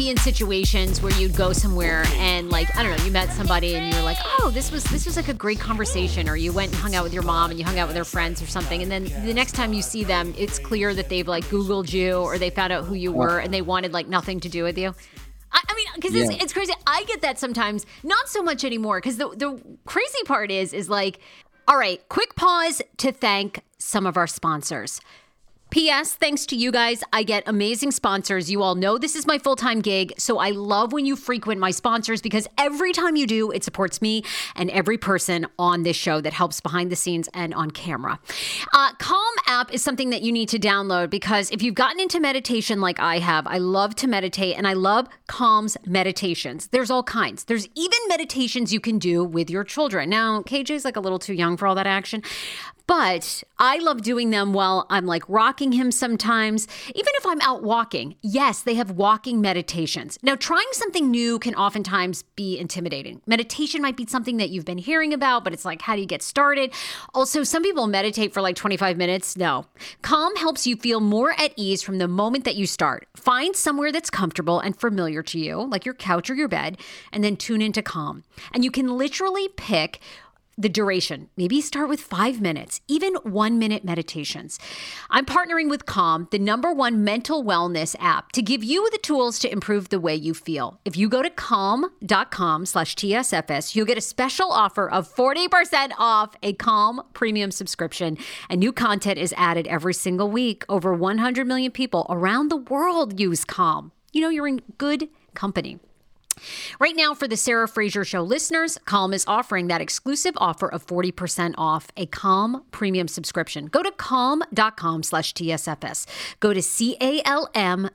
Be in situations where you'd go somewhere and like I don't know, you met somebody and you're like, oh, this was this was like a great conversation, or you went and hung out with your mom and you hung out with their friends or something, and then the next time you see them, it's clear that they've like Googled you or they found out who you were and they wanted like nothing to do with you. I, I mean, because yeah. it's, it's crazy. I get that sometimes, not so much anymore. Because the the crazy part is is like, all right, quick pause to thank some of our sponsors. P.S. Thanks to you guys, I get amazing sponsors. You all know this is my full time gig, so I love when you frequent my sponsors because every time you do, it supports me and every person on this show that helps behind the scenes and on camera. Uh, Calm app is something that you need to download because if you've gotten into meditation like I have, I love to meditate and I love Calm's meditations. There's all kinds. There's even meditations you can do with your children. Now, KJ's like a little too young for all that action, but I love doing them while I'm like rocking him sometimes, even if I'm out walking. Yes, they have walking meditations. Now, trying something new can oftentimes be intimidating. Meditation might be something that you've been hearing about, but it's like, how do you get started? Also, some people meditate for like 25 minutes. No. Calm helps you feel more at ease from the moment that you start. Find somewhere that's comfortable and familiar to you, like your couch or your bed, and then tune into Calm. And you can literally pick the duration. Maybe start with five minutes, even one minute meditations. I'm partnering with Calm, the number one mental wellness app, to give you the tools to improve the way you feel. If you go to calm.com slash TSFS, you'll get a special offer of 40% off a Calm premium subscription. And new content is added every single week. Over 100 million people around the world use Calm. You know, you're in good company. Right now, for the Sarah Fraser Show listeners, Calm is offering that exclusive offer of 40% off a Calm premium subscription. Go to calm.com slash TSFS. Go to C-A-L-M.com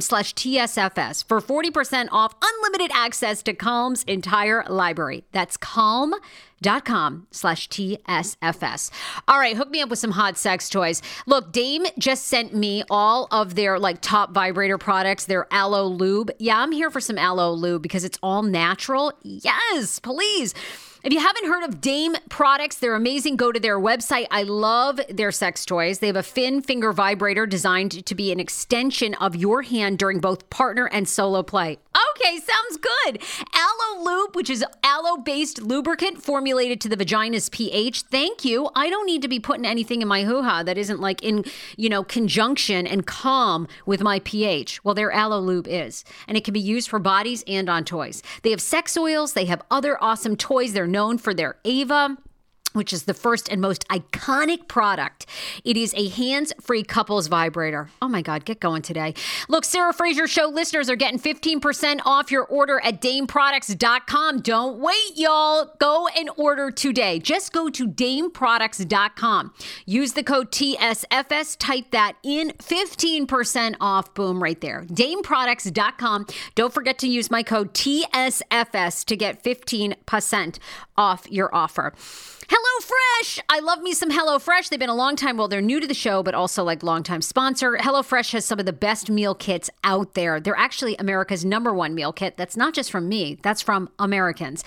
slash TSFS for 40% off unlimited access to Calm's entire library. That's calm.com dot com slash TSFS. All right, hook me up with some hot sex toys. Look, Dame just sent me all of their like top vibrator products, their aloe lube. Yeah, I'm here for some aloe lube because it's all natural. Yes, please. If you haven't heard of Dame products, they're amazing. Go to their website. I love their sex toys. They have a fin finger vibrator designed to be an extension of your hand during both partner and solo play. Okay, sounds good. Aloe Lube, which is aloe based lubricant formulated to the vagina's pH. Thank you. I don't need to be putting anything in my hoo ha that isn't like in, you know, conjunction and calm with my pH. Well, their aloe lube is, and it can be used for bodies and on toys. They have sex oils, they have other awesome toys. They're known for their Ava which is the first and most iconic product. It is a hands free couples vibrator. Oh my God, get going today. Look, Sarah Fraser Show listeners are getting 15% off your order at dameproducts.com. Don't wait, y'all. Go and order today. Just go to dameproducts.com. Use the code TSFS, type that in, 15% off. Boom, right there. Dameproducts.com. Don't forget to use my code TSFS to get 15% off your offer. HelloFresh. I love me some HelloFresh. They've been a long time. Well, they're new to the show, but also like longtime sponsor. HelloFresh has some of the best meal kits out there. They're actually America's number one meal kit. That's not just from me, that's from Americans.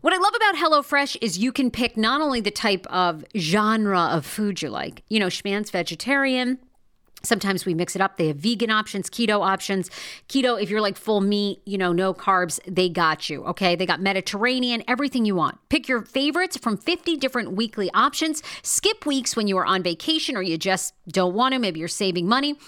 What I love about HelloFresh is you can pick not only the type of genre of food you like, you know, Schman's vegetarian, Sometimes we mix it up. They have vegan options, keto options. Keto, if you're like full meat, you know, no carbs, they got you. Okay. They got Mediterranean, everything you want. Pick your favorites from 50 different weekly options. Skip weeks when you are on vacation or you just don't want to. Maybe you're saving money.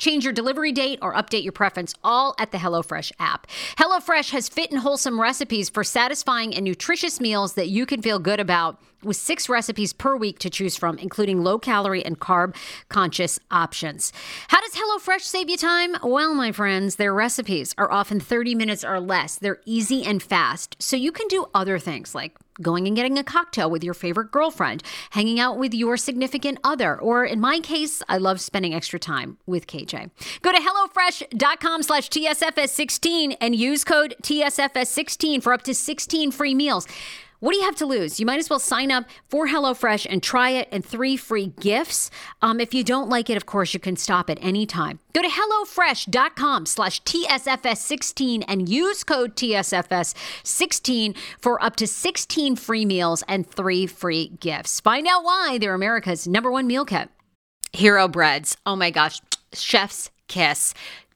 Change your delivery date or update your preference all at the HelloFresh app. HelloFresh has fit and wholesome recipes for satisfying and nutritious meals that you can feel good about with six recipes per week to choose from, including low calorie and carb conscious options. How does HelloFresh save you time? Well, my friends, their recipes are often 30 minutes or less. They're easy and fast, so you can do other things like going and getting a cocktail with your favorite girlfriend, hanging out with your significant other, or in my case, I love spending extra time with KJ. Go to HelloFresh.com slash TSFS16 and use code TSFS16 for up to 16 free meals. What do you have to lose? You might as well sign up for HelloFresh and try it and three free gifts. Um, if you don't like it, of course, you can stop at any time. Go to HelloFresh.com slash TSFS16 and use code TSFS16 for up to 16 free meals and three free gifts. Find out why they're America's number one meal kit. Hero Breads. Oh my gosh. Chef's kiss.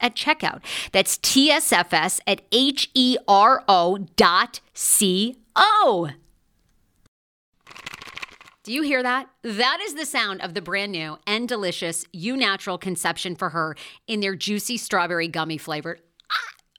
at checkout. That's TSFS at H E R O dot C O. Do you hear that? That is the sound of the brand new and delicious Eu Natural Conception for Her in their juicy strawberry gummy flavored.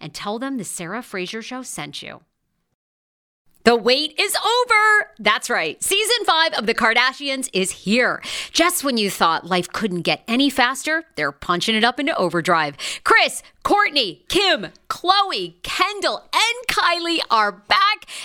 and tell them the Sarah Fraser Show sent you. The wait is over. That's right. Season five of The Kardashians is here. Just when you thought life couldn't get any faster, they're punching it up into overdrive. Kris, Kourtney, Kim, Khloé, Kendall, and Kylie are back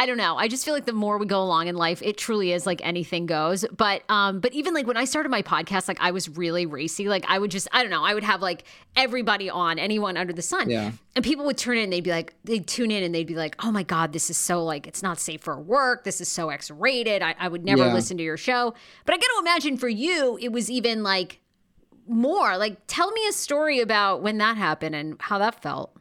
I don't know. I just feel like the more we go along in life, it truly is like anything goes. But um, but even like when I started my podcast, like I was really racy. Like I would just, I don't know, I would have like everybody on, anyone under the sun. Yeah. And people would turn in they'd be like, they'd tune in and they'd be like, oh my God, this is so like, it's not safe for work. This is so X rated. I, I would never Yeah. listen to your show. But I got to imagine for you, it was even like more. Like, tell me a story about when that happened and how that felt.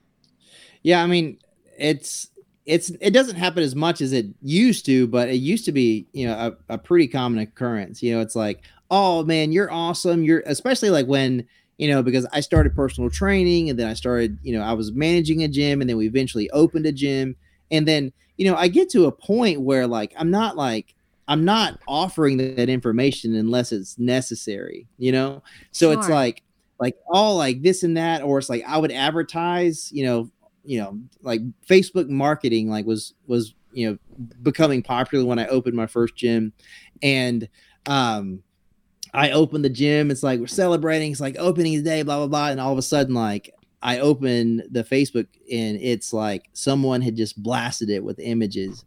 Yeah, I mean, it's it's it doesn't happen as much as it used to, but it used to be, you know, a, a pretty common occurrence. You know, it's like, oh man, you're awesome. You're especially like when, you know, because I started personal training and then I started, you know, I was managing a gym and then we eventually opened a gym. And then, you know, I get to a point where like I'm not like I'm not offering that information unless it's necessary, you know? So it's like like all like this and that, or it's like I would advertise, you know, you know, like Facebook marketing like was was you know becoming popular when I opened my first gym. And um I opened the gym, it's like we're celebrating, it's like opening day, blah blah blah, and all of a sudden like I open the Facebook and it's like someone had just blasted it with images.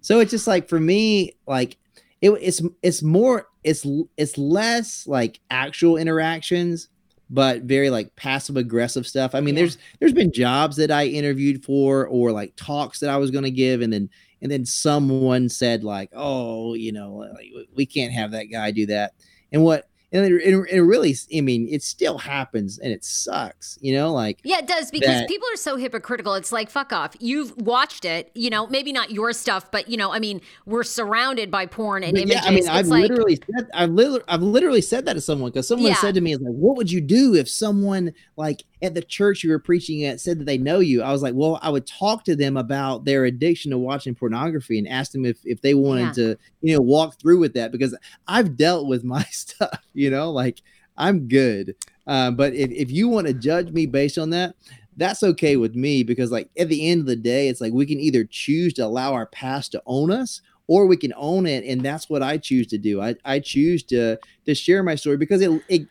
So it's just like for me, like it, it's it's more it's it's less like actual interactions, but very like passive aggressive stuff. I mean, Yeah. there's there's been jobs that I interviewed for or like talks that I was going to give, and then and then someone said like, oh, you know, like we can't have that guy do that. And what and it, it, it really, I mean, it still happens and it sucks, you know, like Yeah, it does because that- people are so hypocritical. It's like fuck off. You've watched it, you know, maybe not your stuff, but you know, I mean, we're surrounded by porn and images. yeah, I mean, I've like, literally said, I've literally, I've literally said that to someone because someone Yeah. said to me, like, what would you do if someone like at the church you were preaching at said that they know you?" I was like, "Well, I would talk to them about their addiction to watching pornography and ask them if if they wanted to, you know, walk through with that because I've dealt with my stuff, you know, like I'm good. Um, but if if you want to judge me based on that." That's okay with me because, like, at the end of the day, it's like we can either choose to allow our past to own us, or we can own it and that's what i choose to do i, I choose to to share my story because it it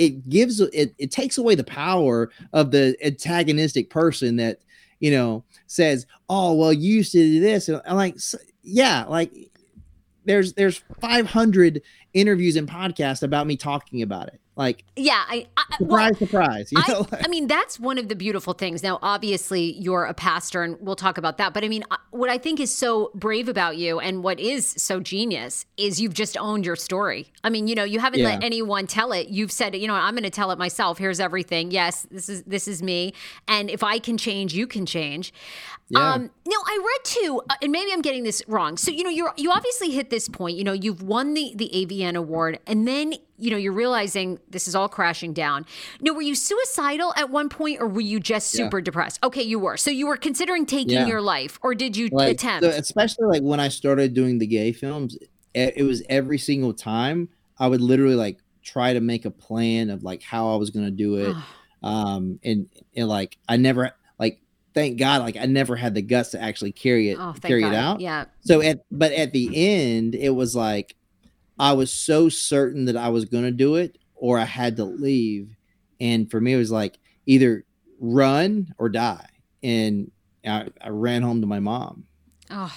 it gives it, it takes away the power of the antagonistic person that you know says oh well you used to do this and i'm like yeah like there's there's 500 interviews and podcasts about me talking about it Like, yeah, I, I surprise, well, surprise. You know? I, I, mean, that's one of the beautiful things. Now, obviously, you're a pastor, and we'll talk about that. But I mean, what I think is so brave about you, and what is so genius, is you've just owned your story. I mean, you know, you haven't yeah. let anyone tell it. You've said, you know, I'm going to tell it myself. Here's everything. Yes, this is this is me, and if I can change, you can change. Yeah. Um, now, I read too, uh, and maybe I'm getting this wrong. So, you know, you're you obviously hit this point. You know, you've won the the AVN award, and then you know you're realizing this is all crashing down. Now, were you suicidal at one point, or were you just super yeah. depressed? Okay, you were. So you were considering taking yeah. your life, or did you like, attempt? So especially like when I started doing the gay films, it was every single time I would literally like try to make a plan of like how I was going to do it. um, and and like I never like thank God, like I never had the guts to actually carry it, oh, carry God. it out. Yeah. So at, but at the end, it was like I was so certain that I was going to do it, or I had to leave. And for me, it was like either run or die. And I, I ran home to my mom. Oh,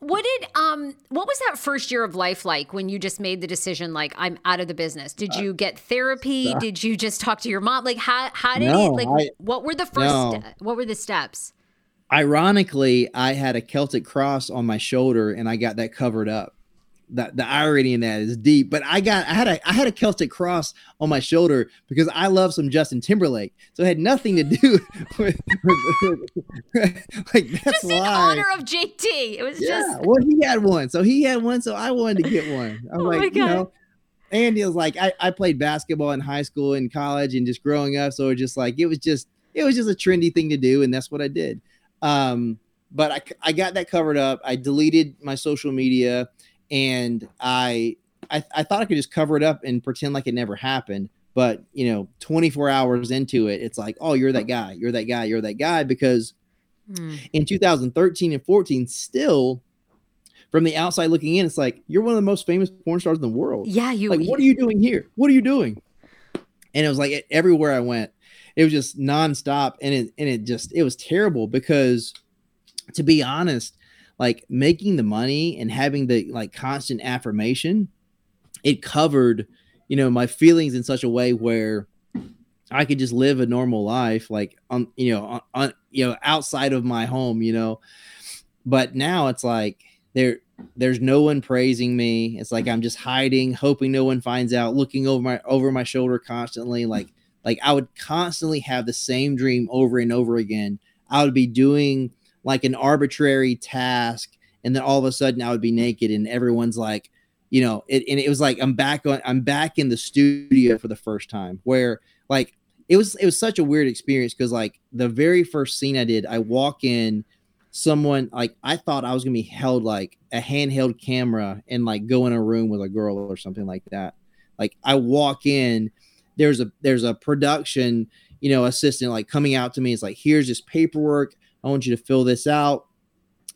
what did um what was that first year of life like when you just made the decision like I'm out of the business? Did uh, you get therapy? Did you just talk to your mom? Like how how did no, it like I, what were the first no. what were the steps? Ironically, I had a Celtic cross on my shoulder and I got that covered up the, the irony in that is deep. But I got I had a I had a Celtic cross on my shoulder because I love some Justin Timberlake. So it had nothing to do with, like that's just in honor of JT. It was yeah, just well he had one, so he had one, so I wanted to get one. I was oh like, you know. And it was like I, I played basketball in high school and college and just growing up. So it was just like it was just it was just a trendy thing to do, and that's what I did. Um, but I, I got that covered up. I deleted my social media and I, I I thought I could just cover it up and pretend like it never happened. But you know, 24 hours into it, it's like, oh, you're that guy, you're that guy, you're that guy. Because mm. in 2013 and 14, still from the outside looking in, it's like you're one of the most famous porn stars in the world. Yeah, you. Like, what are you doing here? What are you doing? And it was like everywhere I went, it was just nonstop, and it and it just it was terrible because, to be honest, like making the money and having the like constant affirmation, it covered, you know, my feelings in such a way where I could just live a normal life, like on, you know, on, on you know, outside of my home, you know. But now it's like there, there's no one praising me. It's like I'm just hiding, hoping no one finds out, looking over my over my shoulder constantly. Like, like I would constantly have the same dream over and over again. I would be doing like an arbitrary task and then all of a sudden I would be naked and everyone's like, you know, it, and it was like I'm back on I'm back in the studio for the first time where like it was it was such a weird experience because like the very first scene I did, I walk in, someone like I thought I was gonna be held like a handheld camera and like go in a room with a girl or something like that. Like I walk in, there's a there's a production, you know, assistant like coming out to me. It's like here's this paperwork. I want you to fill this out.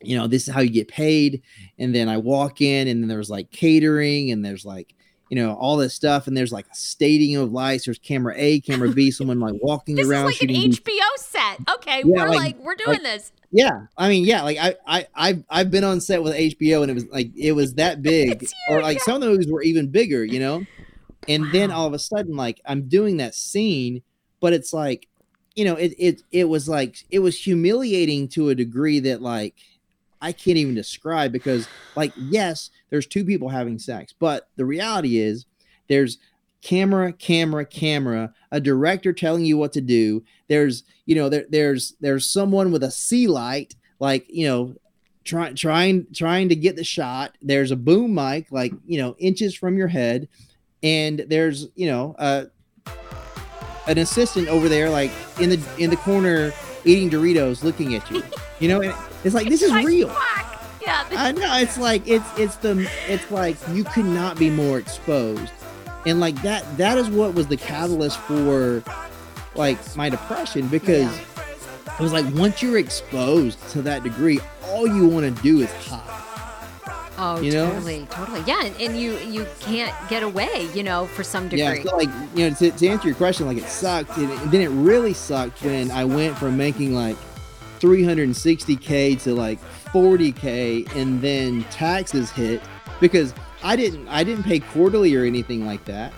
You know, this is how you get paid. And then I walk in, and then there's like catering, and there's like, you know, all this stuff. And there's like a stadium of lights. There's camera A, camera B, someone like walking this around. This is like an HBO set. Okay, yeah, we're like, like, we're doing like, this. Yeah, I mean, yeah, like I, I, I've, I've been on set with HBO, and it was like it was that big, or like some of the movies were even bigger, you know. And wow. then all of a sudden, like I'm doing that scene, but it's like you know, it it it was like it was humiliating to a degree that like I can't even describe because like yes, there's two people having sex, but the reality is there's camera camera camera a director telling you what to do. There's you know there, there's there's someone with a sea light like you know trying trying trying to get the shot. There's a boom mic like you know inches from your head. And there's you know uh an assistant over there, like in the in the corner, eating Doritos, looking at you. You know, and it's like this is real. Yeah, I know. It's like it's it's the it's like you could not be more exposed, and like that that is what was the catalyst for like my depression because yeah. it was like once you're exposed to that degree, all you want to do is hide Oh, you know? totally, totally. Yeah, and, and, you you can't get away, you know, for some degree. Yeah, so like you know, to, to answer your question, like it sucked, and, and then it really sucked when I went from making like 360k to like 40k, and then taxes hit because I didn't I didn't pay quarterly or anything like that.